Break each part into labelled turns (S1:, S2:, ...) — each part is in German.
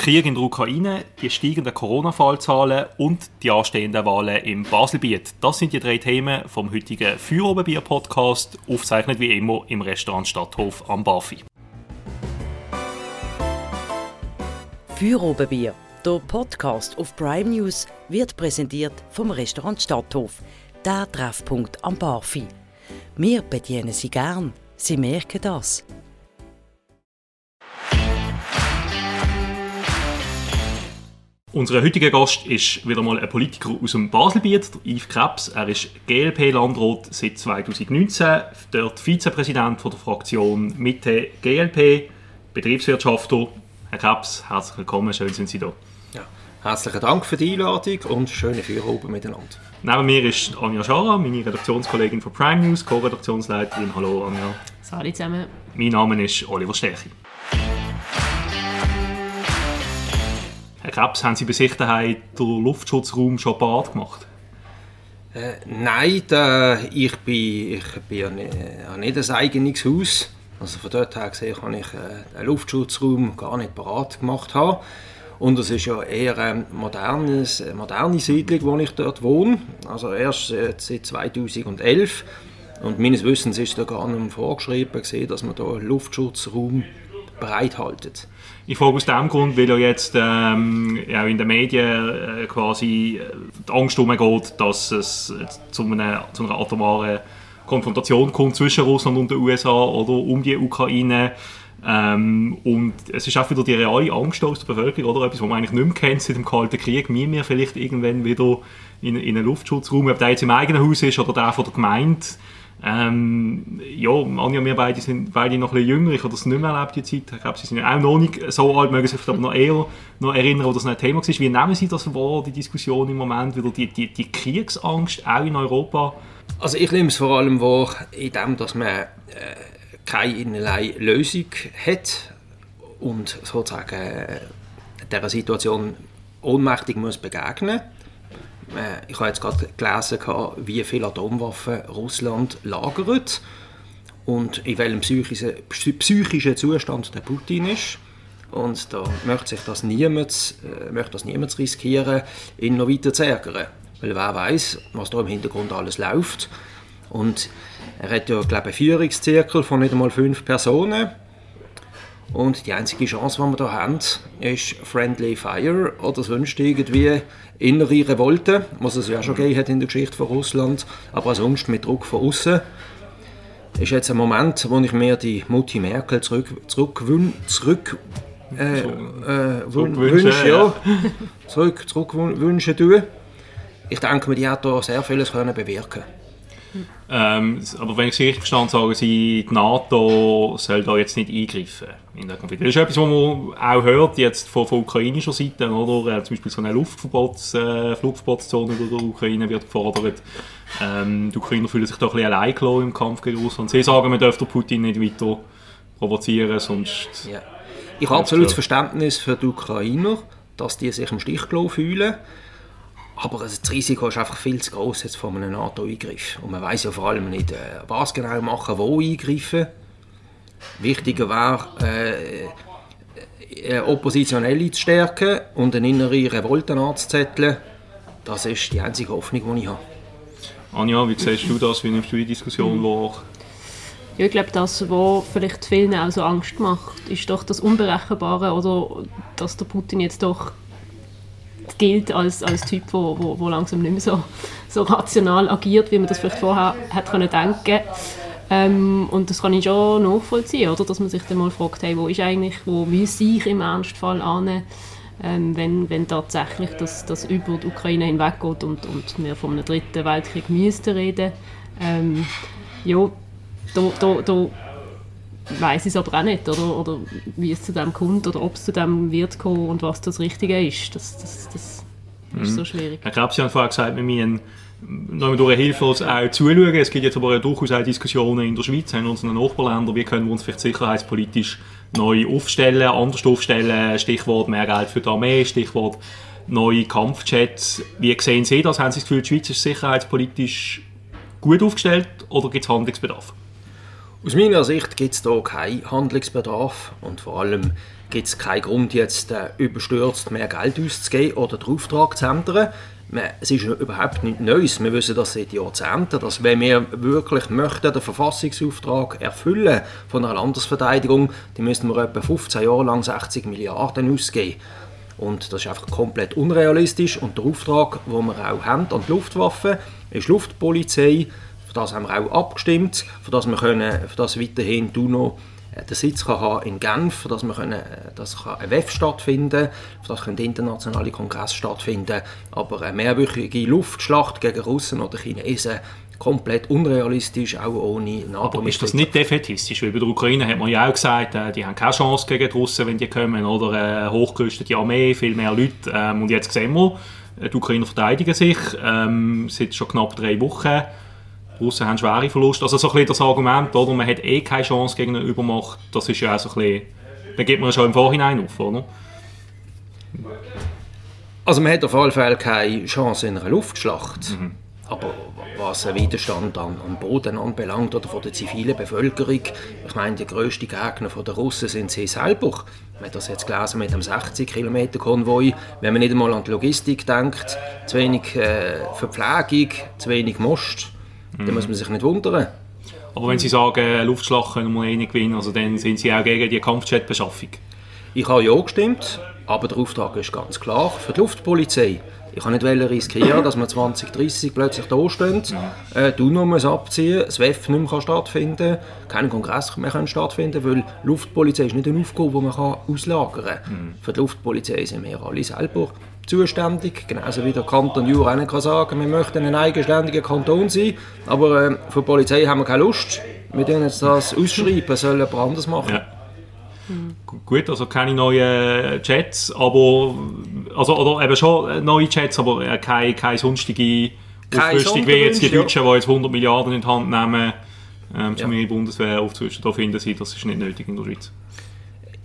S1: Krieg in der Ukraine, die steigenden Corona-Fallzahlen und die anstehenden Wahlen im Baselbiet. Das sind die drei Themen vom heutigen Feuerobenbier-Podcast, aufgezeichnet wie immer im Restaurant Stadthof am Bafi.
S2: Feuerobenbier, der Podcast auf Prime News, wird präsentiert vom Restaurant Stadthof, der Treffpunkt am Bafi. Wir bedienen Sie gern, Sie merken das.
S1: Unser heutiger Gast ist wieder mal ein Politiker aus dem Baselbiet, Yves Krebs. Er ist GLP-Landrat seit 2019, dort Vizepräsident von der Fraktion Mitte GLP, Betriebswirtschaftler. Herr Krebs, herzlich willkommen, schön sind Sie da.
S3: Ja, herzlichen Dank für die Einladung und schöne Feierabend miteinander.
S1: Neben mir ist Anja Schara, meine Redaktionskollegin von Prime News, Co-Redaktionsleiterin. Hallo Anja.
S4: Hallo zusammen.
S1: Mein Name ist Oliver Stechi. Krebs, haben Sie bei sich den Luftschutzraum schon bad gemacht?
S3: Äh, nein, da, ich bin, ich bin ja nicht, ja nicht ein eigenes Haus. Also von dort her gesehen kann ich äh, den Luftschutzraum gar nicht parat gemacht haben. Und es ist ja eher eine modernes, eine moderne Siedlung, wo ich dort wohne. Also erst äh, seit 2011. Und meines Wissens ist da gar nicht vorgeschrieben, gewesen, dass man da einen Luftschutzraum bereithaltet.
S1: Ich frage aus dem Grund, weil ja jetzt ähm, ja, in den Medien äh, quasi äh, die Angst umgeht, dass es zu einer, zu einer atomaren Konfrontation kommt zwischen Russland und den USA oder um die Ukraine. Ähm, und es ist auch wieder die reale Angst aus der Bevölkerung, oder? Etwas, was man eigentlich nicht mehr kennt seit dem Kalten Krieg. Müssen wir vielleicht irgendwann wieder in, in einen Luftschutzraum, ob der jetzt im eigenen Haus ist oder der von der Gemeinde, ähm, ja, Anja und wir beide sind beide noch ein jünger. Ich habe das nicht mehr erlebt, die Zeit. Ich glaube, Sie sind ja auch noch nicht so alt, mögen sich aber noch eher noch erinnern, wo das ein Thema war. Wie nehmen Sie das wahr, die Diskussion im Moment, wieder die, die, die Kriegsangst auch in Europa?
S3: Also ich nehme es vor allem wahr in dem, dass man äh, keinerlei Lösung hat und sozusagen äh, dieser Situation ohnmächtig muss begegnen muss. Äh, ich habe jetzt gerade gelesen, wie viele Atomwaffen Russland lagert und in welchem psychischen, Zustand der Putin ist. Und da möchte sich das niemand, äh, möchte das niemand riskieren, ihn noch weiter zu ärgern. Weil wer weiß, was da im Hintergrund alles läuft. Und er hat ja, glaube ich, einen Führungszirkel von nicht einmal fünf Personen. Und die einzige Chance, die wir hier haben, ist Friendly Fire oder sonst irgendwie innere Revolte, was es ja schon gegeben hat in der Geschichte von Russland, aber sonst mit Druck von außen. ist jetzt ein Moment, wo ich mir die Mutti Merkel zurück, zurück, zurück äh, äh, wünsche, ja, zurück, zurück wünschen tue. Ich denke, die hat da sehr vieles können bewirken
S1: ähm, aber wenn ich Sie richtig verstanden sagen Sie, die NATO soll da jetzt nicht eingreifen in den Konflikt. Das ist etwas, was man auch hört jetzt von, von ukrainischer Seite, oder? Äh, zum Beispiel so eine Luftverbots, äh, Flugverbotszone durch die Ukraine wird gefordert. Ähm, die Ukrainer fühlen sich da ein bisschen allein im Kampf gegen Russland. Sie sagen, man dürfte Putin nicht weiter provozieren, sonst...
S3: Ja. Ich habe absolutes Verständnis für die Ukrainer, dass die sich im Stich fühlen aber das Risiko ist einfach viel zu groß jetzt von einem NATO-Eingriff. Und man weiß ja vor allem nicht, äh, was genau machen, wo eingreifen. Wichtiger wäre, äh, äh, Oppositionelle zu stärken und eine innere Revolte anzuzetteln. Das ist die einzige Hoffnung, die ich habe.
S1: Anja, wie siehst du das? Wie nimmst du die Diskussion wahr?
S4: Ja, ich glaube, das, was vielleicht vielen auch so Angst macht, ist doch das Unberechenbare oder dass der Putin jetzt doch gilt als, als Typ, der wo, wo, langsam nicht mehr so, so rational agiert, wie man das vielleicht vorher hat können denken ähm, und das kann ich schon nachvollziehen, oder? dass man sich dann mal fragt, hey, wo ist eigentlich, wo müsse ich im Ernstfall an, ähm, wenn, wenn tatsächlich das, das über die Ukraine hinweggeht und, und wir von einem dritten Weltkrieg müssten reden. Ähm, ja, da, da, da weiß ich es aber auch nicht, oder, oder wie es zu dem kommt oder ob es zu dem wird kommen und was das Richtige ist. Das, das, das mhm. ist so schwierig.
S1: Herr Krebs hat vorher gesagt, wir müssen noch durch hilflos auch zuschauen. Es gibt jetzt aber durchaus auch Diskussionen in der Schweiz, in unseren Nachbarländern, wie können wir uns vielleicht sicherheitspolitisch neu aufstellen, anders aufstellen, Stichwort mehr Geld für die Armee, Stichwort neue Kampfjets. Wie sehen Sie das? Haben Sie das Gefühl, die Schweiz ist sicherheitspolitisch gut aufgestellt oder gibt es Handlungsbedarf?
S3: Aus meiner Sicht gibt es hier keinen Handlungsbedarf und vor allem gibt es keinen Grund, jetzt äh, überstürzt mehr Geld auszugeben oder den Auftrag zu ändern. Es ist überhaupt nichts Neues. Wir wissen das seit Jahrzehnten, dass wenn wir wirklich möchten, den Verfassungsauftrag erfüllen von einer Landesverteidigung, dann müssen wir etwa 15 Jahre lang 60 Milliarden ausgeben. Und das ist einfach komplett unrealistisch. Und der Auftrag, den wir auch haben an die Luftwaffe, ist Luftpolizei. Für das haben wir auch abgestimmt, für das wir können, für das weiterhin UNO äh, den Sitz kann haben in Genf, dass man können, äh, dass ein WEF stattfinden kann, dass können internationale Kongresse stattfinden aber eine mehrwöchige Luftschlacht gegen Russen oder Chinesen komplett unrealistisch, auch ohne
S1: NATO. Aber ist das nicht defetistisch? Weil bei der Ukraine hat man ja auch gesagt, äh, die haben keine Chance gegen die Russen, wenn die kommen, oder eine hochgerüstete Armee, viel mehr Leute. Ähm, und jetzt sehen wir, die Ukrainer verteidigen sich ähm, seit schon knapp drei Wochen. Russen haben schwere Verluste. Also so ein bisschen das Argument, oder, man hat eh keine Chance gegen eine Übermacht, das ist ja auch so ein bisschen, dann gibt man schon im Vorhinein auf, oder?
S3: Also man hat auf jeden Fall keine Chance in einer Luftschlacht. Mhm. Aber was den Widerstand am, am Boden anbelangt oder von der zivilen Bevölkerung, ich meine, die grössten Gegner der Russen sind sie selber. Man hat das jetzt gelesen mit dem 60-Kilometer-Konvoi. Wenn man nicht einmal an die Logistik denkt, zu wenig äh, Verpflegung, zu wenig Most, Mhm. Dann muss man sich nicht wundern.
S1: Aber wenn Sie sagen, Luftschlacht können wir eh nicht gewinnen, also dann sind Sie auch gegen die Kampfjetbeschaffung?
S3: Ich habe ja gestimmt, aber der Auftrag ist ganz klar für die Luftpolizei. Ich kann nicht riskieren, dass wir 2030 plötzlich da stehen, äh, UNO muss abziehen, das WEF nicht mehr stattfinden kein Kongress mehr kann stattfinden weil Luftpolizei ist nicht eine Aufgabe, die man auslagern kann. Mhm. Für die Luftpolizei sind wir alle selber zuständig, genauso wie der Kanton Jura nicht kann sagen, wir möchten ein eigenständiger Kanton sein, aber äh, für die Polizei haben wir keine Lust, wir dürfen jetzt das ausschreiben, sollen jemand anderes machen. Ja.
S1: Mhm. Gut, also keine neuen Chats, aber also oder eben schon neue Chats, aber äh, keine, keine sonstige Aufrüstung wie jetzt die Deutschen, ja. die jetzt 100 Milliarden in die Hand nehmen, ähm, um ja. ihre Bundeswehr aufzurüsten. Da finden sie, das ist nicht nötig in der Schweiz.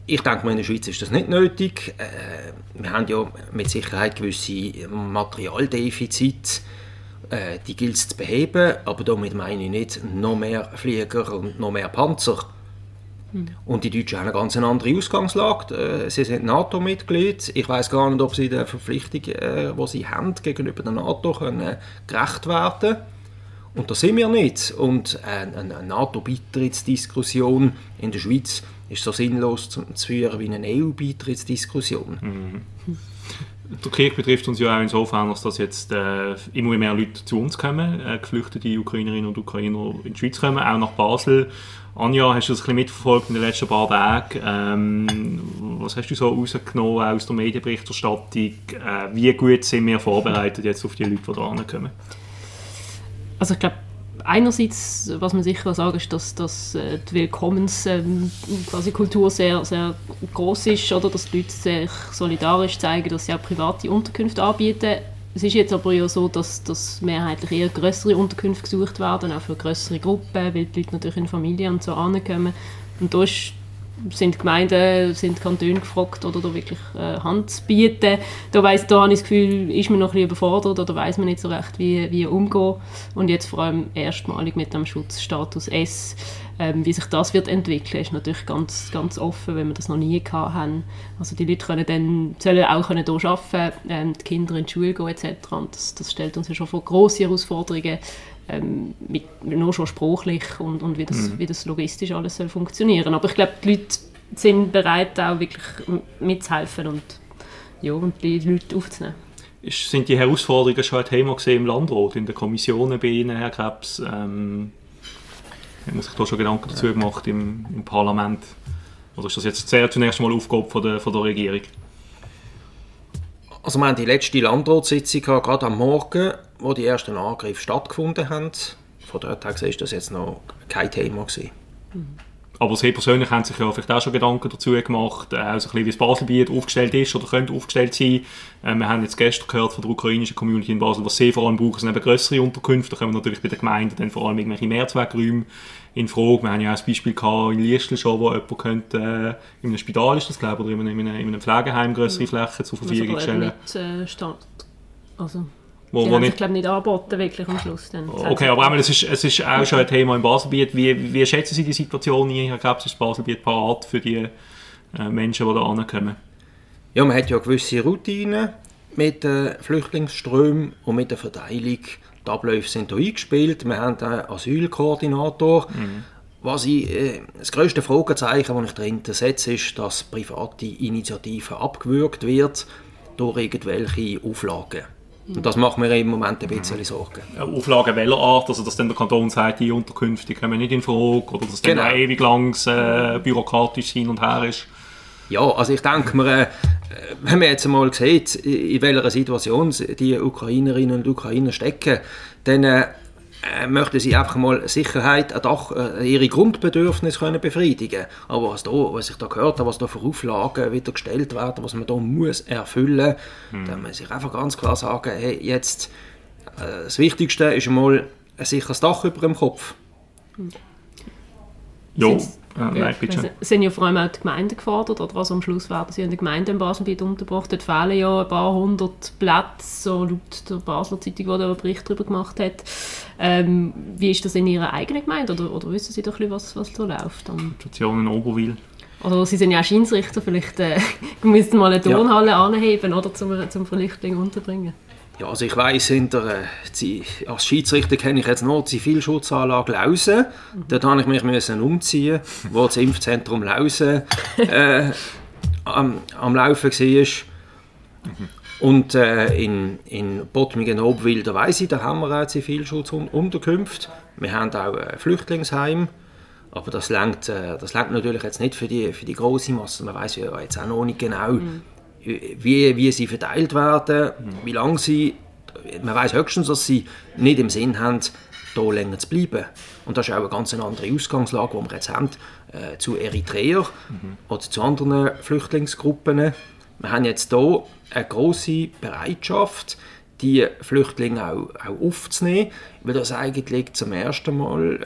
S3: Ich denke in der Schweiz ist das nicht nötig. Äh, wir haben ja mit Sicherheit gewisse Materialdefizite. Äh, die gilt es zu beheben, aber damit meine ich nicht noch mehr Flieger und noch mehr Panzer. Hm. Und die Deutschen haben eine ganz andere Ausgangslage. Äh, sie sind NATO-Mitglied. Ich weiß gar nicht, ob sie der Verpflichtung, die sie haben gegenüber der NATO, können gerecht werden. Und da sind wir nicht. Und eine NATO-Beitrittsdiskussion in der Schweiz ist so sinnlos zu, führen wie eine EU-Beitrittsdiskussion. Mhm.
S1: Der Krieg betrifft uns ja auch insofern, dass das jetzt äh, immer mehr Leute zu uns kommen, äh, geflüchtete Ukrainerinnen und Ukrainer in die Schweiz kommen, auch nach Basel. Anja, hast du das ein bisschen mitverfolgt in den letzten paar Tagen? Ähm, was hast du so rausgenommen aus der Medienberichterstattung? Äh, wie gut sind wir vorbereitet jetzt auf die Leute, die da kommen?
S4: Also ich glaube, einerseits, was man sicher sagen ist, dass, dass äh, die Willkommenskultur ähm, sehr, sehr groß ist, oder dass die Leute sich solidarisch zeigen, dass sie auch private Unterkünfte anbieten. Es ist jetzt aber ja so, dass, dass mehrheitlich eher größere Unterkünfte gesucht werden, auch für größere Gruppen, weil die Leute natürlich in Familien und so ankommen. Und da ist sind Gemeinden, sind Kantone gefragt, oder da wirklich äh, Hand zu bieten. Da, weiss, da habe ich das Gefühl, ist man noch ein bisschen überfordert oder weiß man nicht so recht, wie, wie umgehen. Und jetzt vor allem erstmalig mit dem Schutzstatus S, ähm, wie sich das wird entwickeln, ist natürlich ganz, ganz offen, wenn wir das noch nie gehabt haben. Also die Leute können dann, sollen auch hier arbeiten, ähm, die Kinder in die Schule gehen etc. Und das, das stellt uns ja schon vor grosse Herausforderungen, ähm, mit, nur schon sprachlich und, und wie, das, mhm. wie das logistisch alles soll funktionieren. Aber ich glaube, die Leute sind bereit, auch wirklich mitzuhelfen und, ja, und die Leute aufzunehmen.
S1: Ist, sind die Herausforderungen schon ein Thema im Landrat, in den Kommissionen bei Ihnen, Herr Krebs? Ähm, haben sich da schon Gedanken dazu gemacht im, im Parlament? Oder ist das jetzt sehr zunächst mal Aufgabe von der, von der Regierung?
S3: Also wir haben die letzte Landratssitzung gerade am Morgen, wo die ersten Angriffe stattgefunden haben. Von dort her ist das jetzt noch kein Thema gewesen.
S1: Mhm. Aber Sie persönlich haben sich ja vielleicht auch schon Gedanken dazu gemacht, äh, also ein bisschen wie das Baselbiet aufgestellt ist oder könnte aufgestellt sein. Äh, wir haben jetzt gestern gehört von der ukrainischen Community in Basel, was sie vor allem brauchen, sind eben grössere Unterkünfte. Da kommen natürlich bei den Gemeinden dann vor allem irgendwelche Mehrzweckräume in Frage. Wir haben ja auch ein Beispiel gehabt in Liestl schon, wo jemand könnte, äh, in einem Spital ist das glaube ich, oder in einem, in einem Pflegeheim größere Flächen zur Verfügung stellen. Nicht, äh,
S4: also wo, die wo haben nicht, sich, glaube nicht angeboten, wirklich am Schluss. Dann.
S1: Okay, aber es ist, es ist auch schon ein Thema im Baselbiet. Wie, wie schätzen Sie die Situation ein? Herr Krebs, ist das Baselbiet parat für die, äh, Menschen, die da ankommen.
S3: Ja, man hat ja gewisse Routinen mit den Flüchtlingsströmen und mit der Verteilung. Die Abläufe sind hier eingespielt. Wir haben einen Asylkoordinator. Mhm. Was ich, äh, das grösste Fragezeichen, das ich dahinter setze, ist, dass private Initiativen abgewürgt wird durch irgendwelche Auflagen. Und das macht mir im Moment ein bisschen Sorgen.
S1: Auflagen welcher Art? Also, dass dann der Kanton sagt, die Unterkünfte kommen nicht in Frage oder dass genau. dann ewig lang äh, bürokratisch hin und her ist?
S3: Ja, also ich denke mir, äh, wenn man jetzt mal sieht, in welcher Situation die Ukrainerinnen und Ukrainer stecken, dann äh, möchten sie einfach mal Sicherheit, äh, doch äh, ihre Grundbedürfnisse können befriedigen. Aber was, da, was ich da gehört habe, was da für Auflagen wieder gestellt werden, was man da muss erfüllen, hm. dann muss ich einfach ganz klar sagen, hey, jetzt äh, das Wichtigste ist einmal ein sicheres Dach über dem Kopf.
S1: Hm. Ja, ja, nein,
S4: bitte. Es sind ja vor allem auch die Gemeinden gefordert, oder? Also am Schluss werden sie in der Gemeinde in Baselbiet untergebracht. Dort fehlen ja ein paar hundert Plätze, so laut der Basler Zeitung, die da einen Bericht darüber gemacht hat. Ähm, wie ist das in Ihrer eigenen Gemeinde? Oder, oder wissen Sie doch ein bisschen, was, was da läuft?
S1: Am Situation in Oberwil.
S4: Oder Sie sind ja auch Schiedsrichter, vielleicht äh, müssten mal eine Turnhalle ja. anheben, oder, zum, zum Flüchtling unterbringen.
S3: Ja, also ich weiss, hinter, äh, als Schiedsrichter kenne ich jetzt nur die Zivilschutzanlage Lausen. Mhm. Dort habe ich mich müssen umziehen, wo das Impfzentrum Lausen äh, am, am Laufen war. Und äh, in, in Bottmingen-Obwil, da weiss ich, da haben wir auch Zivilschutzunterkünfte. Wir haben auch ein Flüchtlingsheim. Aber das lenkt, äh, das lenkt natürlich jetzt nicht für die, für die große Masse. Man weiß ja jetzt auch noch nicht genau, mhm wie, wie sie verteilt werden, wie lange sie, man weiß höchstens, dass sie nicht im Sinn haben, hier länger zu bleiben. Und das ist auch eine ganz andere Ausgangslage, die wir jetzt haben, äh, zu Eritreer mhm. oder zu anderen Flüchtlingsgruppen. Wir haben jetzt hier eine große Bereitschaft, die Flüchtlinge auch, auch aufzunehmen, weil das eigentlich zum ersten Mal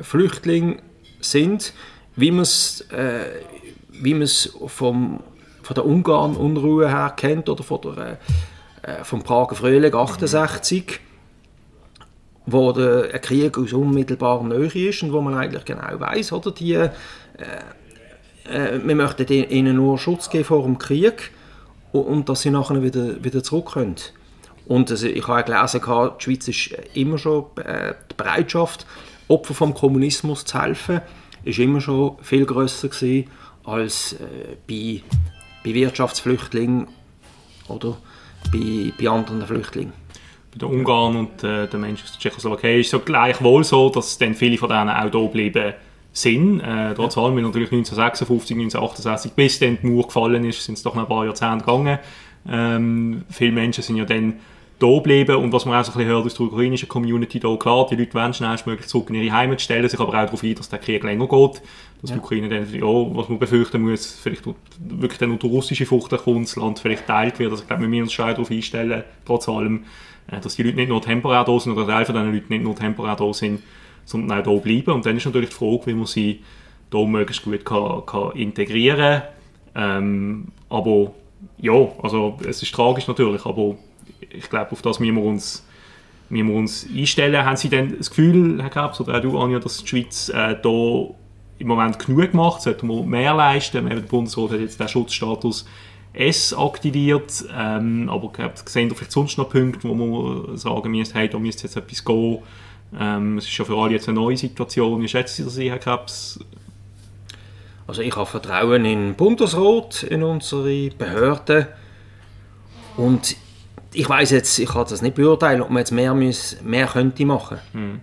S3: Flüchtlinge sind, wie man es äh, vom von der Ungarn-Unruhe her kennt oder von der, äh, vom Prager Frühling 68, wo der, ein Krieg aus unmittelbarer Nähe ist und wo man eigentlich genau weiß, oder die, äh, äh, wir möchten ihnen nur Schutz geben vor dem Krieg und, und dass sie nachher wieder, wieder zurück. Und also, ich habe gelesen, die Schweiz ist immer schon äh, die Bereitschaft, Opfer vom Kommunismus zu helfen, ist immer schon viel größer gewesen als äh, bei bei Wirtschaftsflüchtlingen oder bei, bei anderen Flüchtlingen.
S1: Bei den Ungarn und äh, den Menschen aus der Tschechoslowakei ist es gleichwohl so, dass dann viele von denen auch hier bleiben sind. Äh, trotz allem, weil natürlich 1956, 1968, bis dann die Mauer gefallen ist, sind es doch noch ein paar Jahrzehnte gegangen. Ähm, viele Menschen sind ja dann hier bleiben und was man auch so ein bisschen hört aus der ukrainischen Community hier, klar, die Leute wollen schnellstmöglich zurück in ihre Heimat stellen, sich aber auch darauf ein, dass der Krieg länger geht, dass ja. die Ukraine dann, ja, was man befürchten muss, vielleicht wirklich dann unter russische Frucht kommt, das Land vielleicht teilt wird, also ich glaube, wir müssen uns schon darauf einstellen, trotz allem, äh, dass die Leute nicht nur temporär da sind oder Teil von diesen Leuten nicht nur temporär da sind, sondern auch hier bleiben und dann ist natürlich die Frage, wie man sie hier möglichst gut kann, kann integrieren kann, ähm, aber ja, also es ist tragisch natürlich, aber ich glaube, auf das müssen wir uns, müssen wir uns einstellen. Haben Sie denn das Gefühl, Herr Krebs, oder auch du, Anja, dass die Schweiz äh, da im Moment genug macht? Sollten wir mehr leisten? Der Bundesrat hat jetzt den Schutzstatus S aktiviert, ähm, aber ich glaube, sehen da vielleicht sonst noch Punkte, wo man sagen müsste, hey, da müsste jetzt etwas gehen. Ähm, es ist ja für alle jetzt eine neue Situation. Wie schätzen Sie das Herr Krebs?
S3: Also ich habe Vertrauen in den Bundesrat, in unsere Behörden und ich weiß jetzt, ich kann das nicht beurteilen, ob man jetzt mehr, muss, mehr könnte machen. Mhm.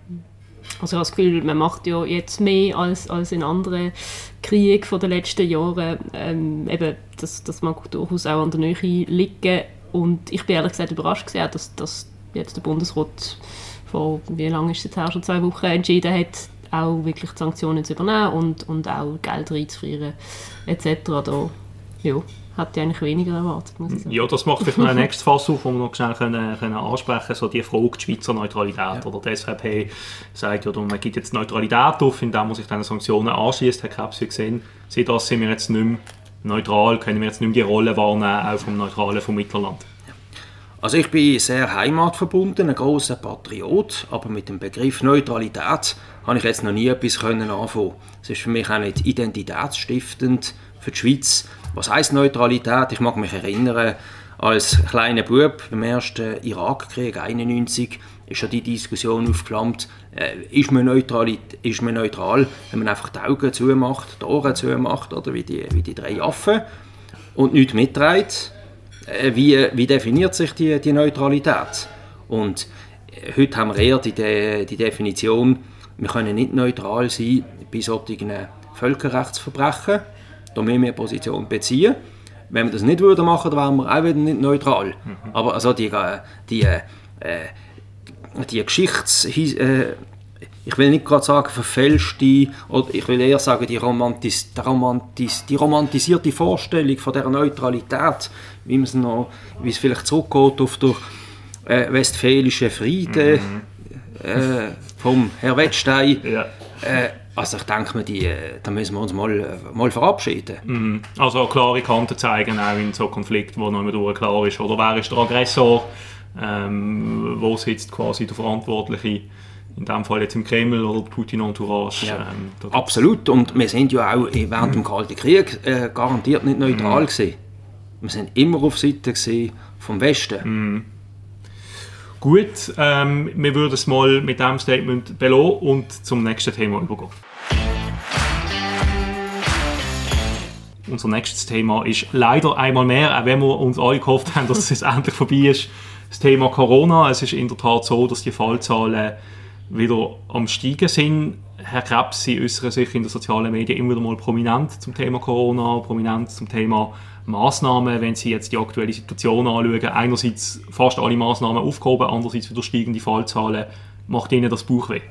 S4: Also ich habe das Gefühl, man macht ja jetzt mehr als, als in anderen Kriegen von den letzten Jahren. Ähm, eben, das, das mag durchaus auch an der Nähe liegen. Und ich bin ehrlich gesagt überrascht gesehen, dass, dass jetzt der Bundesrat vor, wie lange ist es her, schon zwei Wochen entschieden hat, auch wirklich die Sanktionen zu übernehmen und, und auch Geld reinzufrieren etc. Da, ja, hätte ich eigentlich weniger erwartet, muss ich sagen.
S1: Ja, das macht vielleicht noch ein nächstes Fass auf, wo wir noch schnell können, können ansprechen so die Frage, die Schweizer Neutralität. Ja. Oder die SVP sagt ja, man gibt jetzt Neutralität auf, indem man sich diesen Sanktionen anschließt. Herr Krebs, hat gesehen, Sie das sind wir jetzt nicht mehr neutral, können wir jetzt nicht mehr die Rolle wahrnehmen, auch vom Neutralen, vom Mittelland.
S3: Also ich bin sehr heimatverbunden, ein großer Patriot, aber mit dem Begriff Neutralität habe ich jetzt noch nie etwas können anfangen. Es ist für mich auch nicht identitätsstiftend für die Schweiz. Was heißt Neutralität? Ich mag mich erinnern, als kleiner Bub beim ersten Irakkrieg 91 ist schon die Diskussion aufgeflammt, äh, ist, man neutral, ist man neutral, wenn man einfach die Augen zumacht, die Ohren zumacht, oder wie die, wie die drei Affen und nichts mitträgt äh, wie, wie definiert sich die, die Neutralität? Und äh, heute haben wir eher die, die Definition, wir können nicht neutral sein bei solchen Völkerrechtsverbrechen. Da müssen wir Position beziehen. Wenn wir das nicht würden machen, dann wären wir auch wieder nicht neutral. Mhm. Aber also die, äh, die, äh, die Geschichts... Äh, ich will nicht gerade sagen verfälschte, oder ich will eher sagen die, Romantis, die, Romantis, die romantisierte Vorstellung von der Neutralität, wie, noch, wie es vielleicht zurückgeht auf den äh, westfälischen Frieden mhm. äh, vom Herr Wettstein. Ja. Äh, also ich denke mir, die, äh, da müssen wir uns mal, mal verabschieden.
S1: Mhm. Also klare Kante zeigen, auch in so Konflikten, wo noch nicht klar ist, oder wer ist der Aggressor, ähm, wo sitzt quasi der Verantwortliche in dem Fall jetzt im Kreml oder Putin Entourage.
S3: Ja. Ähm, Absolut, und wir sind ja auch während dem Kalten Krieg äh, garantiert nicht neutral mhm. gewesen. Wir sind immer auf Seite vom Westen.
S1: Mhm. Gut, ähm, wir würden es mal mit diesem Statement belassen und zum nächsten Thema übergehen. Unser nächstes Thema ist leider einmal mehr, auch wenn wir uns alle gehofft haben, dass es endlich vorbei ist, das Thema Corona. Es ist in der Tat so, dass die Fallzahlen wieder am Steigen sind. Herr Krebs, Sie äußern sich in den sozialen Medien immer wieder mal prominent zum Thema Corona, prominent zum Thema Maßnahmen, wenn Sie jetzt die aktuelle Situation anschauen. Einerseits fast alle Maßnahmen aufgehoben, andererseits wieder steigende Fallzahlen. Macht Ihnen das Bauchweh?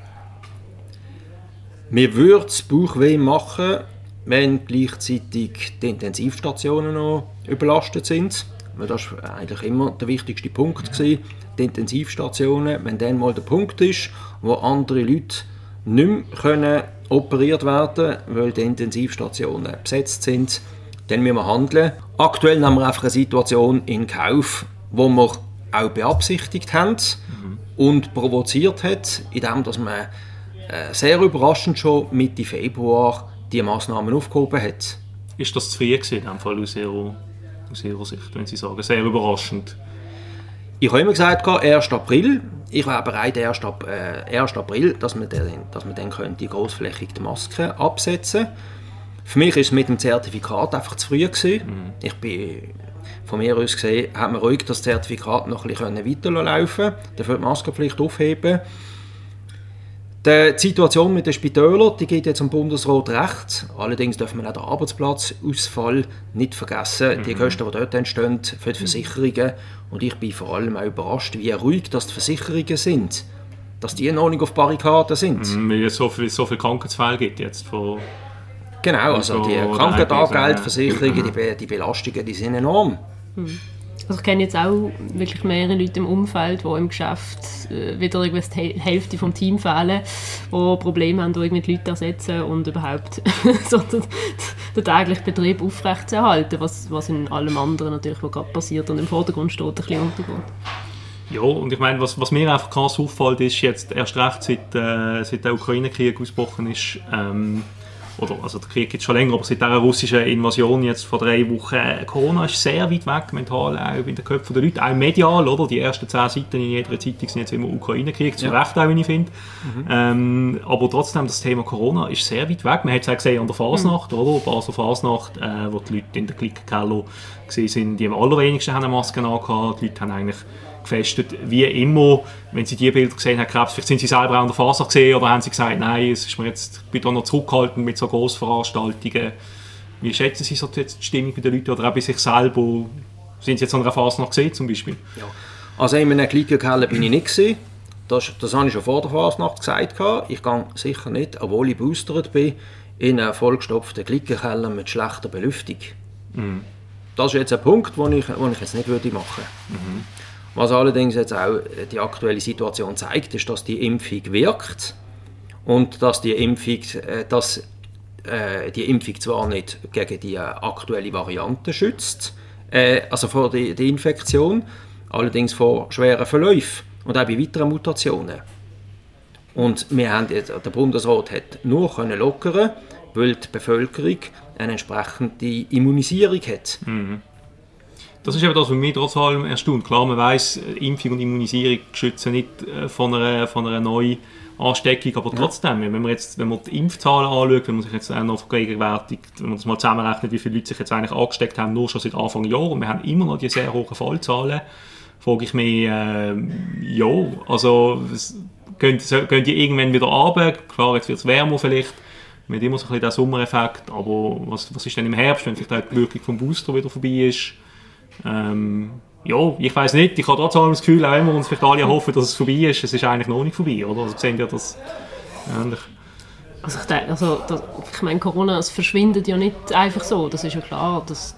S3: Mir würde es Bauchweh machen, wenn gleichzeitig die Intensivstationen noch überlastet sind. Das war eigentlich immer der wichtigste Punkt. Gewesen die Intensivstationen, wenn dann mal der Punkt ist, wo andere Leute nicht mehr können operiert werden weil die Intensivstationen besetzt sind, dann müssen wir handeln. Aktuell haben wir einfach eine Situation in Kauf, wo wir auch beabsichtigt haben mhm. und provoziert hat, indem dass man äh, sehr überraschend schon Mitte Februar die Maßnahmen aufgehoben hat.
S1: Ist das zu früh gewesen, in dem Fall aus Ihrer, aus Ihrer Sicht, wenn Sie sagen, sehr überraschend?
S3: Ich habe immer gesagt, 1. April. Ich wäre bereit, 1. Ab, äh, 1. April, dass man dann, dass man dann könnte großflächig die Masken absetzen Für mich ist es mit dem Zertifikat einfach zu früh gewesen. Mhm. Ich bin, von mir aus gesehen, hat man ruhig das Zertifikat noch ein bisschen weiterlaufen dafür die Maskenpflicht aufheben die Situation mit den Spitälern die geht jetzt am Bundesrat recht. Allerdings darf man auch den Arbeitsplatzausfall nicht vergessen. Mhm. Die Kosten, die dort entstehen für die Versicherungen. Und ich bin vor allem auch überrascht, wie ruhig das die Versicherungen sind. Dass die noch nicht auf Barrikaden sind.
S1: Mhm, weil es so viele so viel Krankheitsfälle gibt jetzt von
S3: Genau, also die Krankentaggeldversicherungen, die, die Belastungen, die sind enorm.
S4: Mhm. Also ich kenne jetzt auch wirklich mehrere Leute im Umfeld, die im Geschäft äh, wieder die Hälfte vom Team fehlen, die Probleme haben, irgendwie die Leute ersetzen und überhaupt so den, den täglichen Betrieb aufrechtzuerhalten, was, was in allem anderen natürlich, was gerade passiert und im Vordergrund steht, ein bisschen untergeht.
S1: Ja, und ich meine, was, was mir einfach krass auffällt, ist jetzt erst recht, seit, äh, seit der Ukraine-Krieg ausgebrochen ist, ähm, oder also der Krieg gibt schon länger, aber seit dieser russischen Invasion jetzt vor drei Wochen, äh, Corona ist sehr weit weg mental, auch in den Köpfen der Leute, auch medial, oder? Die ersten zehn Seiten in jeder Zeitung sind jetzt immer Ukraine-Krieg, zu ja. Recht auch, wie ich finde. Mhm. Ähm, aber trotzdem, das Thema Corona ist sehr weit weg. Man hat es auch gesehen an der Fasnacht, mhm. oder? Basel Fasnacht, äh, wo die Leute in der Klickenkeller gesehen sind, die am allerwenigsten haben Masken angehabt, die Leute haben eigentlich gefestet, wie immer, wenn Sie die Bilder gesehen haben, Krebs, vielleicht sind Sie selber auch an der Faser gesehen oder haben Sie gesagt, nein, es ist mir jetzt, ich bin da noch zurückgehalten mit so Grossveranstaltungen. Wie schätzen Sie so die Stimmung bei den Leuten oder auch bei sich selber? Sind Sie jetzt an einer Phase noch gesehen zum Beispiel?
S3: Ja. Also in einem Glickenkeller bin ich nicht gesehen. Das, das habe ich schon vor der Fasnacht gesagt. Ich gehe sicher nicht, obwohl ich boostert bin, in einen vollgestopften Glickenkeller mit schlechter Belüftung. Mhm. Das ist jetzt ein Punkt, den ich, den ich jetzt nicht würde machen würde. Mhm. Was allerdings jetzt auch die aktuelle Situation zeigt, ist, dass die Impfung wirkt und dass die Impfung, äh, dass, äh, die Impfung zwar nicht gegen die aktuelle Variante schützt, äh, also vor der Infektion, allerdings vor schweren Verläufen und auch bei weiteren Mutationen. Und wir haben, der Bundesrat hat nur können lockern, weil die Bevölkerung eine entsprechende Immunisierung hat.
S1: Mhm. Das ist eben das, was mich trotz allem erstaunt. Klar, man weiß, Impfung und Immunisierung schützen nicht äh, von einer, von einer neuen Ansteckung, aber trotzdem, wenn man jetzt wenn man die Impfzahlen anschaut, wenn man sich jetzt auch noch vergegenwärtigt, wenn man das mal zusammenrechnet, wie viele Leute sich jetzt eigentlich angesteckt haben, nur schon seit Anfang Jahr, und wir haben immer noch die sehr hohen Fallzahlen, frage ich mich, äh, ja, also gehen, gehen die irgendwann wieder runter? Klar, jetzt wird es wärmer vielleicht, hat immer so ein bisschen den Sommereffekt, aber was, was ist denn im Herbst, wenn vielleicht auch die Wirkung vom Booster wieder vorbei ist? Ähm, ja, ich weiß nicht. Ich habe trotzdem das Gefühl, auch wenn wir uns vielleicht alle hoffen, dass es vorbei ist, es ist eigentlich noch nicht vorbei, oder? Also sehen wir das ähnlich.
S4: Also ich denke, also, das, ich meine, Corona, es verschwindet ja nicht einfach so, das ist ja klar. Das,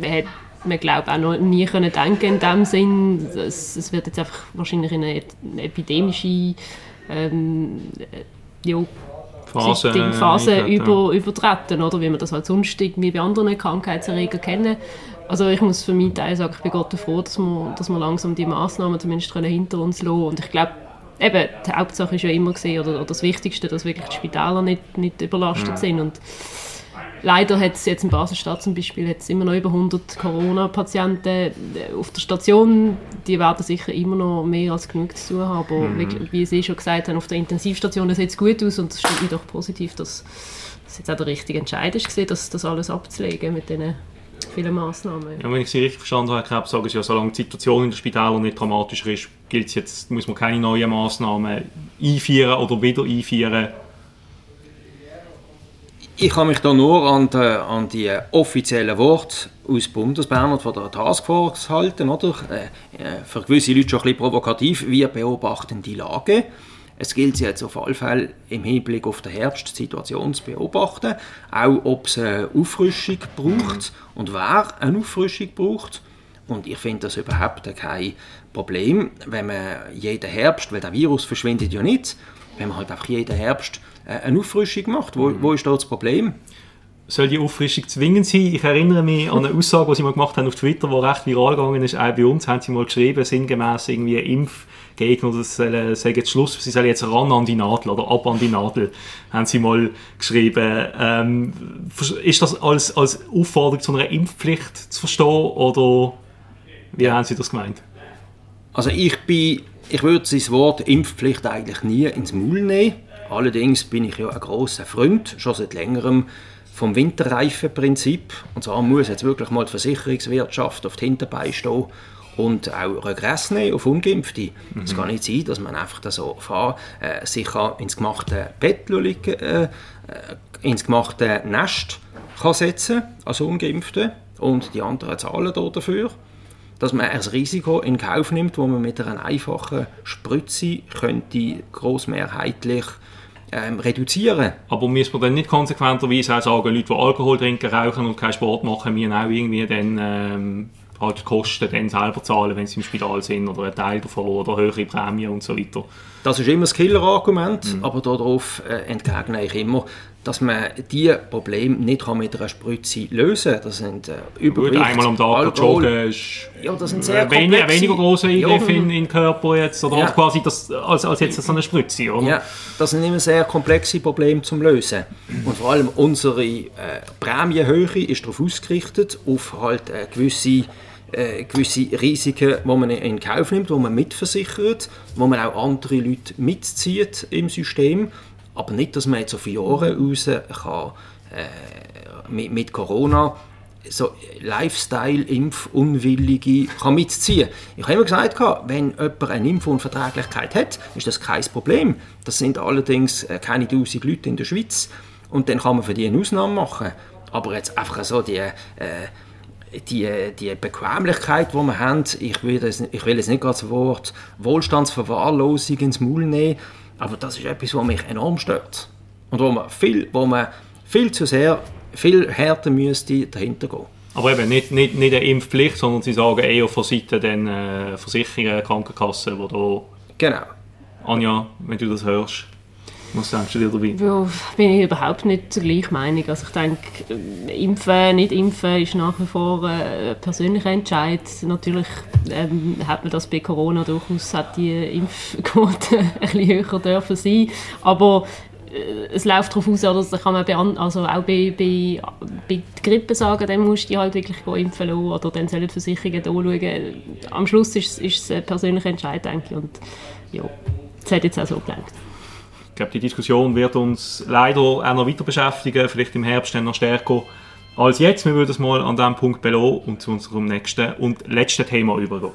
S4: man hat man glaubt auch noch nie können denken in dem Sinn. Es, es wird jetzt einfach wahrscheinlich in eine, eine epidemische ähm, ja, Phase, Phase über, übertreten, oder wie man das halt sonst irgendwie bei anderen Krankheitserregern kennen. Also ich muss für meinen Teil sagen, ich bin Gott froh, dass wir, dass wir langsam die Massnahmen zumindest hinter uns lassen Und ich glaube, eben, die Hauptsache ist ja immer gesehen, oder, oder das Wichtigste, dass wirklich die Spitäler nicht, nicht überlastet ja. sind. Und leider hat es jetzt in Basel-Stadt zum Beispiel jetzt immer noch über 100 Corona-Patienten äh, auf der Station. Die werden sicher immer noch mehr als genug zu tun haben. Aber mhm. wie Sie schon gesagt haben, auf der Intensivstation sieht es gut aus und es stimmt mir doch positiv, dass es jetzt auch der richtige Entscheid ist, dass das alles abzulegen mit diesen viele Massnahmen.
S1: Ja, wenn ich Sie richtig verstanden habe, Krebs, sagen Sie ja, solange die Situation in den Spitälern nicht dramatischer ist, gilt es jetzt, muss man keine neuen Massnahmen einführen oder wieder einführen.
S3: Ich kann mich da nur an die, an die offiziellen Worte aus Bundesbern und von der Taskforce halten. Oder? Äh, äh, für gewisse Leute schon ein bisschen provokativ. Wir beobachten die Lage. Es gilt jetzt auf alle Fälle im Hinblick auf die Herbstsituation zu beobachten, auch ob es eine Auffrischung braucht und wer eine Auffrischung braucht. Und ich finde das überhaupt kein Problem, wenn man jeden Herbst, weil der Virus verschwindet ja nicht, wenn man halt einfach jeden Herbst äh, eine Auffrischung macht. Wo, wo ist da das Problem?
S1: Soll die Auffrischung zwingend sein? Ich erinnere mich an eine Aussage, die sie mal gemacht haben auf Twitter, die recht viral gegangen ist. Auch bei uns haben sie mal geschrieben, sinngemäß irgendwie Impfgegner, das soll, sagen jetzt Schluss, sie sollen jetzt ran an die Nadel oder ab an die Nadel, haben sie mal geschrieben. Ähm, ist das als, als Aufforderung zu einer Impfpflicht zu verstehen oder wie haben sie das gemeint?
S3: Also ich bin, ich würde das Wort Impfpflicht eigentlich nie ins Maul nehmen. Allerdings bin ich ja ein großer Freund, schon seit längerem, vom Winterreifenprinzip. Und zwar muss jetzt wirklich mal die Versicherungswirtschaft auf die Hinterbeine stehen und auch Regress nehmen auf Ungeimpfte. Mhm. Es kann nicht sein, dass man einfach so fahr, äh, sich ins gemachte Bett liegen, äh, äh, ins gemachte Nest kann setzen als Ungeimpfte und die anderen zahlen dafür. Dass man ein Risiko in Kauf nimmt, wo man mit einer einfachen Spritze könnte großmehrheitlich ähm, reduzieren.
S1: Aber muss man dann nicht konsequenterweise auch sagen, Leute, die Alkohol trinken, rauchen und keinen Sport machen, müssen auch irgendwie dann ähm, halt die Kosten dann selber zahlen, wenn sie im Spital sind oder ein Teil davon oder höhere Prämien und so weiter.
S3: Das ist immer das Killer-Argument, mhm. aber darauf äh, entgegne ich immer, dass man diese Probleme nicht mit einer Spritze lösen kann. Das sind äh,
S1: Übergewicht, Gut, einmal am Tag joggen ist
S3: ja, das sind sehr
S1: wenig, weniger große Eingriff ja. in, in den Körper jetzt, oder ja. quasi das, als, als jetzt so eine Spritze, oder?
S3: Ja, das sind immer sehr komplexe Probleme zum lösen. Und vor allem unsere äh, Prämienhöhe ist darauf ausgerichtet, auf halt äh, gewisse äh, gewisse Risiken, die man in Kauf nimmt, die man mitversichert, wo man auch andere Leute mitzieht im System, aber nicht, dass man jetzt auf Jahre raus kann, äh, mit, mit Corona so Lifestyle-Impfunwillige kann mitziehen. Ich habe immer gesagt, wenn jemand eine Impfunverträglichkeit hat, ist das kein Problem. Das sind allerdings äh, keine 1000 Leute in der Schweiz und dann kann man für die eine Ausnahme machen. Aber jetzt einfach so die, äh, die, die Bequemlichkeit, die wir haben, ich will, das, jetzt nicht gerade das Wort Wohlstandsverwahrlosung ins Maul nehmen, aber das ist etwas, was mich enorm stört. Und wo man viel, wo man viel zu sehr, viel härter müsste dahinter gehen.
S1: Aber eben nicht, nicht, nicht eine Impfpflicht, sondern Sie sagen eher von Seiten den äh, Versicherungen, Krankenkassen, wo da...
S3: Genau.
S1: Anja, wenn du das hörst. Was denkst du dir dabei?
S4: Ja, bin ich überhaupt nicht der gleichen Meinung. Also ich denke, impfen, nicht impfen ist nach wie vor äh, ein persönlicher Entscheid. Natürlich ähm, hat man das bei Corona durchaus, hat die Impfquote ein bisschen höher dürfen sein. Aber äh, es läuft darauf aus, oder, das man also auch bei, bei, bei Grippe sagen, dann musst du halt wirklich impfen lassen oder dann sollen die Versicherungen da schauen. Am Schluss ist, ist es ein persönlicher Entscheid, denke ich. Und ja, das hat jetzt auch so gelangt.
S1: Ich glaube, die Diskussion wird uns leider auch noch weiter beschäftigen, vielleicht im Herbst dann noch stärker als jetzt. Wir würden es mal an diesem Punkt belassen und zu unserem nächsten und letzten Thema übergehen.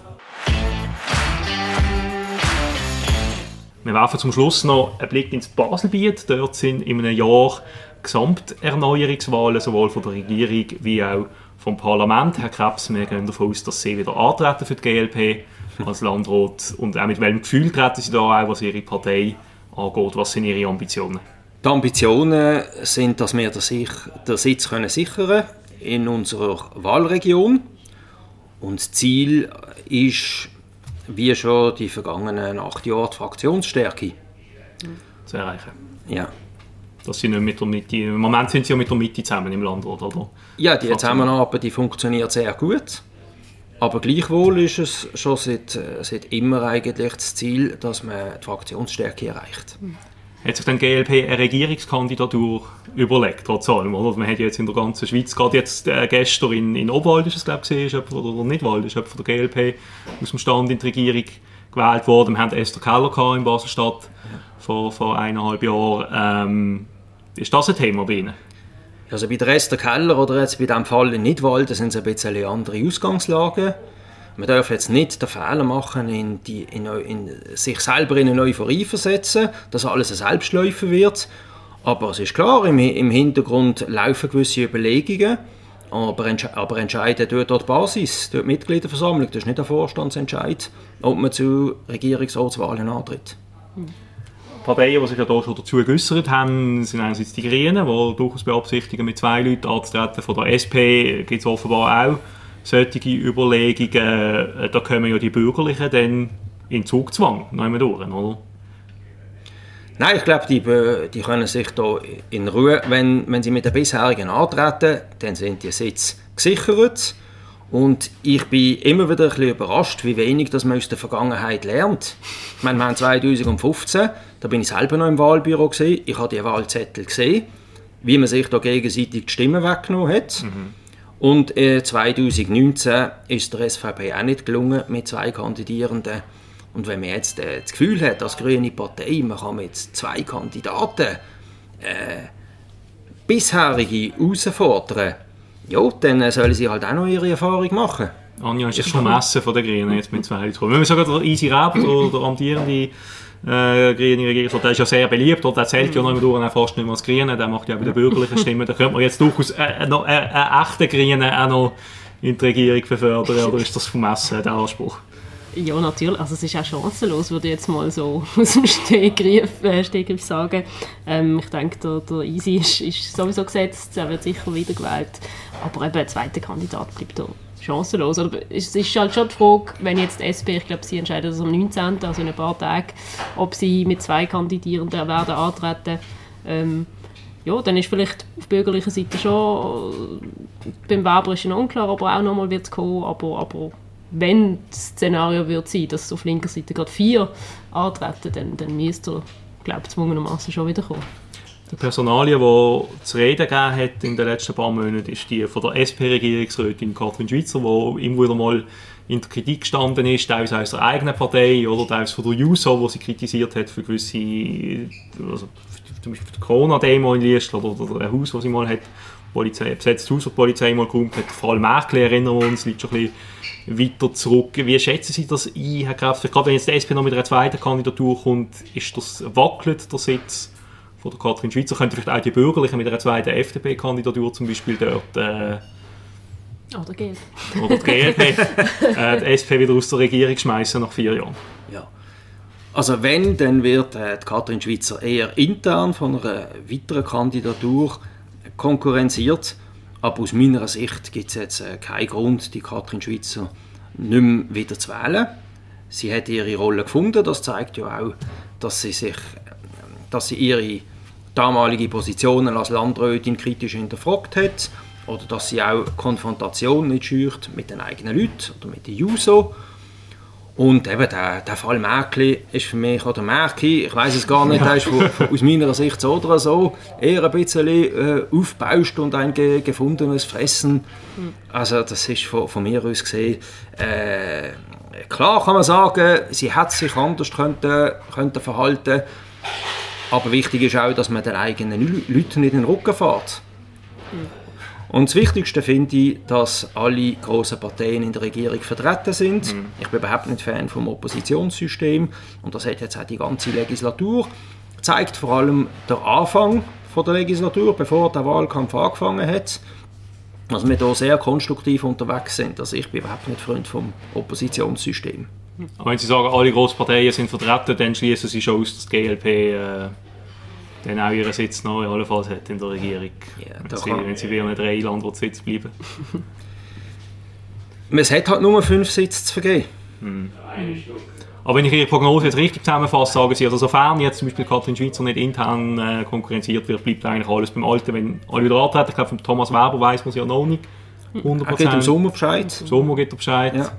S1: Wir werfen zum Schluss noch einen Blick ins Baselbiet. Dort sind in einem Jahr Gesamterneuerungswahlen sowohl von der Regierung wie auch vom Parlament. Herr Krebs, wir gehen davon aus, dass Sie wieder antreten für die GLP als Landrat und auch mit welchem Gefühl treten Sie da auch, was Ihre Partei angeht? Was sind Ihre Ambitionen?
S3: Die Ambitionen sind, dass wir den Sitz können sichern in unserer Wahlregion. Und das Ziel ist, wie schon die vergangenen acht Jahre, die Fraktionsstärke
S1: zu erreichen.
S3: Ja.
S1: Dass sie nicht mit der Mitte, Im Moment sind sie ja mit der Mitte zusammen im Land, oder?
S3: Ja, die Zusammenarbeit die funktioniert sehr gut. Aber gleichwohl ist es schon seit, äh, seit immer eigentlich das Ziel, dass man die Fraktionsstärke erreicht.
S1: Hat sich dann GLP eine Regierungskandidatur überlegt, trotz allem, oder? Man hat jetzt in der ganzen Schweiz, gerade jetzt äh, gestern in, in Obwald, ist es glaube ich, ist jemand, oder nicht Wald, ist jemand von der GLP aus dem Stand in die Regierung gewählt worden. Wir hatten Esther Keller in Basel-Stadt vor, vor eineinhalb Jahren. Ähm, ist das ein Thema bei Ihnen?
S3: Also bei der Esther Keller oder jetzt bei diesem Fall in Nidwald, sind es ein bisschen andere Ausgangslagen. Man darf jetzt nicht den Fehler machen, in, die, in, in sich selber in eine Euphorie versetzen, dass alles ein Selbstläufer wird. Aber es ist klar, im, im Hintergrund laufen gewisse Überlegungen. Aber, entsche aber entscheiden dort die Basis, dort die Mitgliederversammlung. Das ist nicht der Vorstandsentscheid, ob man zu Regierungsratswahlen antritt.
S1: Hm. Parteien, die sich ja da schon dazu geäußert haben, sind einerseits die Grünen, die durchaus beabsichtigen, mit zwei Leuten anzutreten. Von der SP gibt es offenbar auch solche Überlegungen. Äh, da kommen ja die Bürgerlichen dann in Zugzwang, nehmen durch, oder?
S3: Nein, ich glaube, die, die können sich da in Ruhe, wenn, wenn sie mit den bisherigen antreten, dann sind die Sitze gesichert. Und ich bin immer wieder ein bisschen überrascht, wie wenig das man aus der Vergangenheit lernt. Ich meine, wir haben 2015, da bin ich selber noch im Wahlbüro gesehen, ich habe die Wahlzettel gesehen, wie man sich da gegenseitig die Stimmen weggenommen hat. Mhm. Und äh, 2019 ist der SVP auch nicht gelungen mit zwei Kandidierenden. Und wenn man jetzt äh, das Gefühl hat, als grüne Partei, man kann mit zwei Kandidaten äh, bisherige herausfordern, ja, dann äh, sollen sie halt auch noch ihre Erfahrung machen.
S1: Anja ist das vermessen von den Grünen jetzt mit zwei Leuten. Wenn wir sagen, der Easy Rabt, der, der amtierende äh, der ist ja sehr beliebt, der zählt ja noch immer durch, fast nicht mehr als Grüne, der macht ja bei den bürgerlichen Stimmen, da könnte man jetzt durchaus äh, äh, noch, äh, einen echten Grünen auch noch in die Regierung befördern, oder ist das vermessen, der Anspruch?
S4: Ja, natürlich. Also es ist auch chancenlos, würde ich jetzt mal so aus dem Stegreif, äh, Stegreif sagen. Ähm, ich denke, der, der Easy ist, ist sowieso gesetzt, er wird sicher wiedergewählt. Aber eben ein zweiter Kandidat bleibt da chancenlos. Oder es ist halt schon die Frage, wenn jetzt die SP, ich glaube, sie entscheiden das am 19., also in ein paar Tagen, ob sie mit zwei Kandidierenden werden antreten. Ähm, ja, dann ist vielleicht auf bürgerlicher Seite schon, beim Weber ist es unklar, ob er auch nochmal wird kommen, aber, aber wenn das Szenario wird sein, dass auf linker Seite gerade vier antreten, dann, dann müsste er, glaube ich, zwungenermaßen schon wieder kommen.
S1: Die Personalie, die zu reden gegeben hat in den letzten paar Monaten, ist die von der SP-Regierungsrätin Katrin Schweizer, die immer wieder mal in der Kritik gestanden ist, teilweise aus der eigenen Partei oder teilweise von der JUSO, wo sie kritisiert hat für gewisse, also zum Beispiel die Corona-Demo in Liestl oder, oder ein Haus, das sie mal hat, Polizei, besetztes Haus, die Polizei mal geräumt hat. Vor allem Merkel erinnern wir uns, liegt schon ein bisschen weiter zurück. Wie schätzen Sie das ein, Herr Kraft? Gerade wenn jetzt die SP noch mit einer zweiten Kandidatur kommt, ist das wackelt der Sitz von der Katrin Schweizer? Könnte vielleicht auch die Bürgerlichen mit einer zweiten FDP-Kandidatur zum Beispiel dort... Äh,
S4: oder GLP.
S1: Oder die GLP. äh, die SP wieder aus der Regierung schmeißen nach vier Jahren.
S3: Ja. Also wenn, dann wird äh, die Katrin Schweizer eher intern von einer weiteren Kandidatur konkurrenziert. Aber aus meiner Sicht gibt es jetzt äh, keinen Grund, die Katrin Schweizer nicht mehr wieder zu wählen. Sie hat ihre Rolle gefunden. Das zeigt ja auch, dass sie sich dass sie ihre damalige Positionen als Landrätin kritisch hinterfragt hat oder dass sie auch Konfrontation nicht schürt mit den eigenen Leuten oder mit den Juso. Und eben der, der Fall Merkel ist für mich, oder Merkel, ich weiß es gar nicht, der ist von, von, aus meiner Sicht so oder so eher ein bisschen äh, aufbauscht und ein ge, gefundenes Fressen. Also das ist von, von mir aus gesehen, äh, klar kann man sagen, sie hätte sich anders könnte, könnte verhalten aber wichtig ist auch, dass man den eigenen Leuten nicht in den Rücken fährt. Und das Wichtigste finde ich, dass alle grossen Parteien in der Regierung vertreten sind. Mhm. Ich bin überhaupt nicht Fan vom Oppositionssystem und das hat jetzt auch die ganze Legislatur. Zeigt vor allem der Anfang von der Legislatur, bevor der Wahlkampf angefangen hat, dass wir hier sehr konstruktiv unterwegs sind. Also ich bin überhaupt nicht Freund vom Oppositionssystem.
S1: Aber wenn Sie sagen, alle grossen Parteien sind vertreten, dann schließen Sie schon aus, dass die GLP äh, dann auch ihren Sitz noch in Fall hat in der Regierung. Ja, wenn, sie, wenn sie wieder nicht drei Land Sitz bleiben.
S3: es hat halt nur fünf Sitze zu vergeben.
S1: Hm. Aber wenn ich Ihre Prognose jetzt richtig zusammenfasse, sagen Sie, also sofern jetzt zum Beispiel Katrin Schweizer nicht intern äh, konkurrenziert wird, bleibt eigentlich alles beim Alten. Wenn alle wieder antreten, ich glaube von Thomas Weber weiß man es ja noch nicht
S3: 100%. Er gibt im Sommer Bescheid.
S1: Im Sommer gibt er Bescheid. Ja.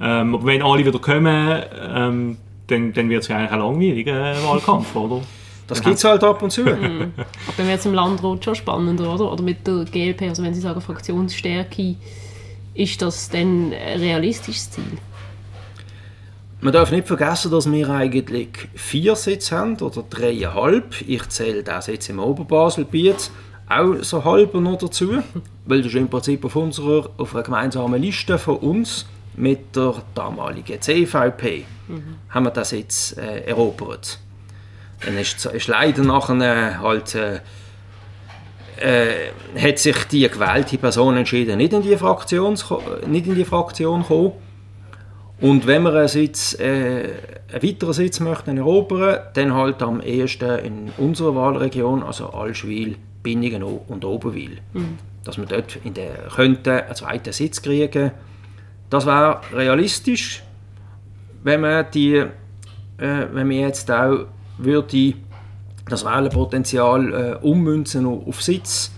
S1: Ähm, aber wenn alle wieder kommen, ähm, dann, dann wird es ja eigentlich ein langweiliger Wahlkampf, oder?
S3: Das gibt es halt ab und zu.
S4: Mhm. Aber dann wird es im Landrat schon spannender, oder? Oder mit der GLP, also wenn Sie sagen Fraktionsstärke, ist das dann ein realistisches Ziel?
S3: Man darf nicht vergessen, dass wir eigentlich vier Sitze haben, oder dreieinhalb. Ich zähle den Sitz im Oberbaselbiet auch so halb noch dazu, weil das ist im Prinzip auf, unserer, auf einer gemeinsamen Liste von uns mit der damaligen CVP mhm. haben wir das jetzt äh, erobert. Dann ist, ist leider nachher halt, äh, äh, hat sich die gewählte Person entschieden, nicht in die Fraktion, nicht in die Fraktion zu kommen. Und wenn wir einen, Sitz, äh, einen weiteren Sitz möchten erobern, dann halt am ehesten in unserer Wahlregion, also Allschwil, Binningen und Oberwil. Mhm. Dass wir dort in der, könnten einen zweiten Sitz kriegen Das wäre realistisch, wenn man, die, äh, wenn man jetzt auch würde das Wählerpotenzial äh, ummünzen auf Sitz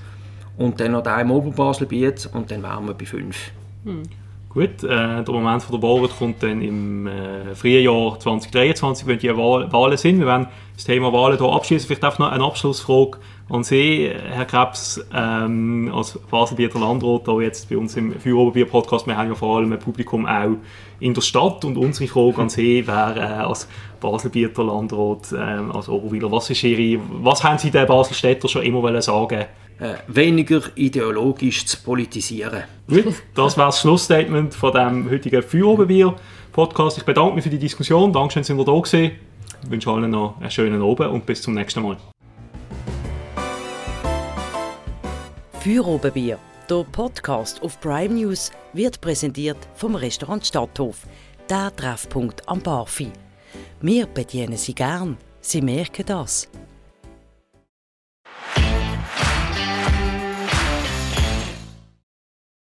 S3: und dann noch da im Oberbaselbiet und dann wären wir bei 5.
S1: Hm. Gut, äh, der Moment von der Wahl kommt dann im äh, Frühjahr 2023, wenn die Wahl, Wahlen sind. Wir werden das Thema Wahlen hier abschließen. Vielleicht auch noch eine Abschlussfrage an Sie, Herr Krebs, ähm, als Baselbieter Landrat, hier jetzt bei uns im Feueroberbier-Podcast. Wir haben ja vor allem ein Publikum auch in der Stadt und unsere Frage an Sie wäre äh, als Baselbieter Landrat, äh, als Oberweiler, was, ist Ihre, was haben Sie den Baselstädter schon immer sagen
S3: äh, weniger ideologisch zu politisieren.
S1: Gut, das war das Schlussstatement von dem heutigen Feueroberbier-Podcast. Ich bedanke mich für die Diskussion. Dankeschön, dass Sie da gewesen. Ich wünsche allen noch einen schönen Abend und bis zum nächsten Mal.
S2: Feuerobenbier, der Podcast auf Prime News, wird präsentiert vom Restaurant Stadthof, der Treffpunkt am Barfi. Wir bedienen Sie gern, Sie merken das.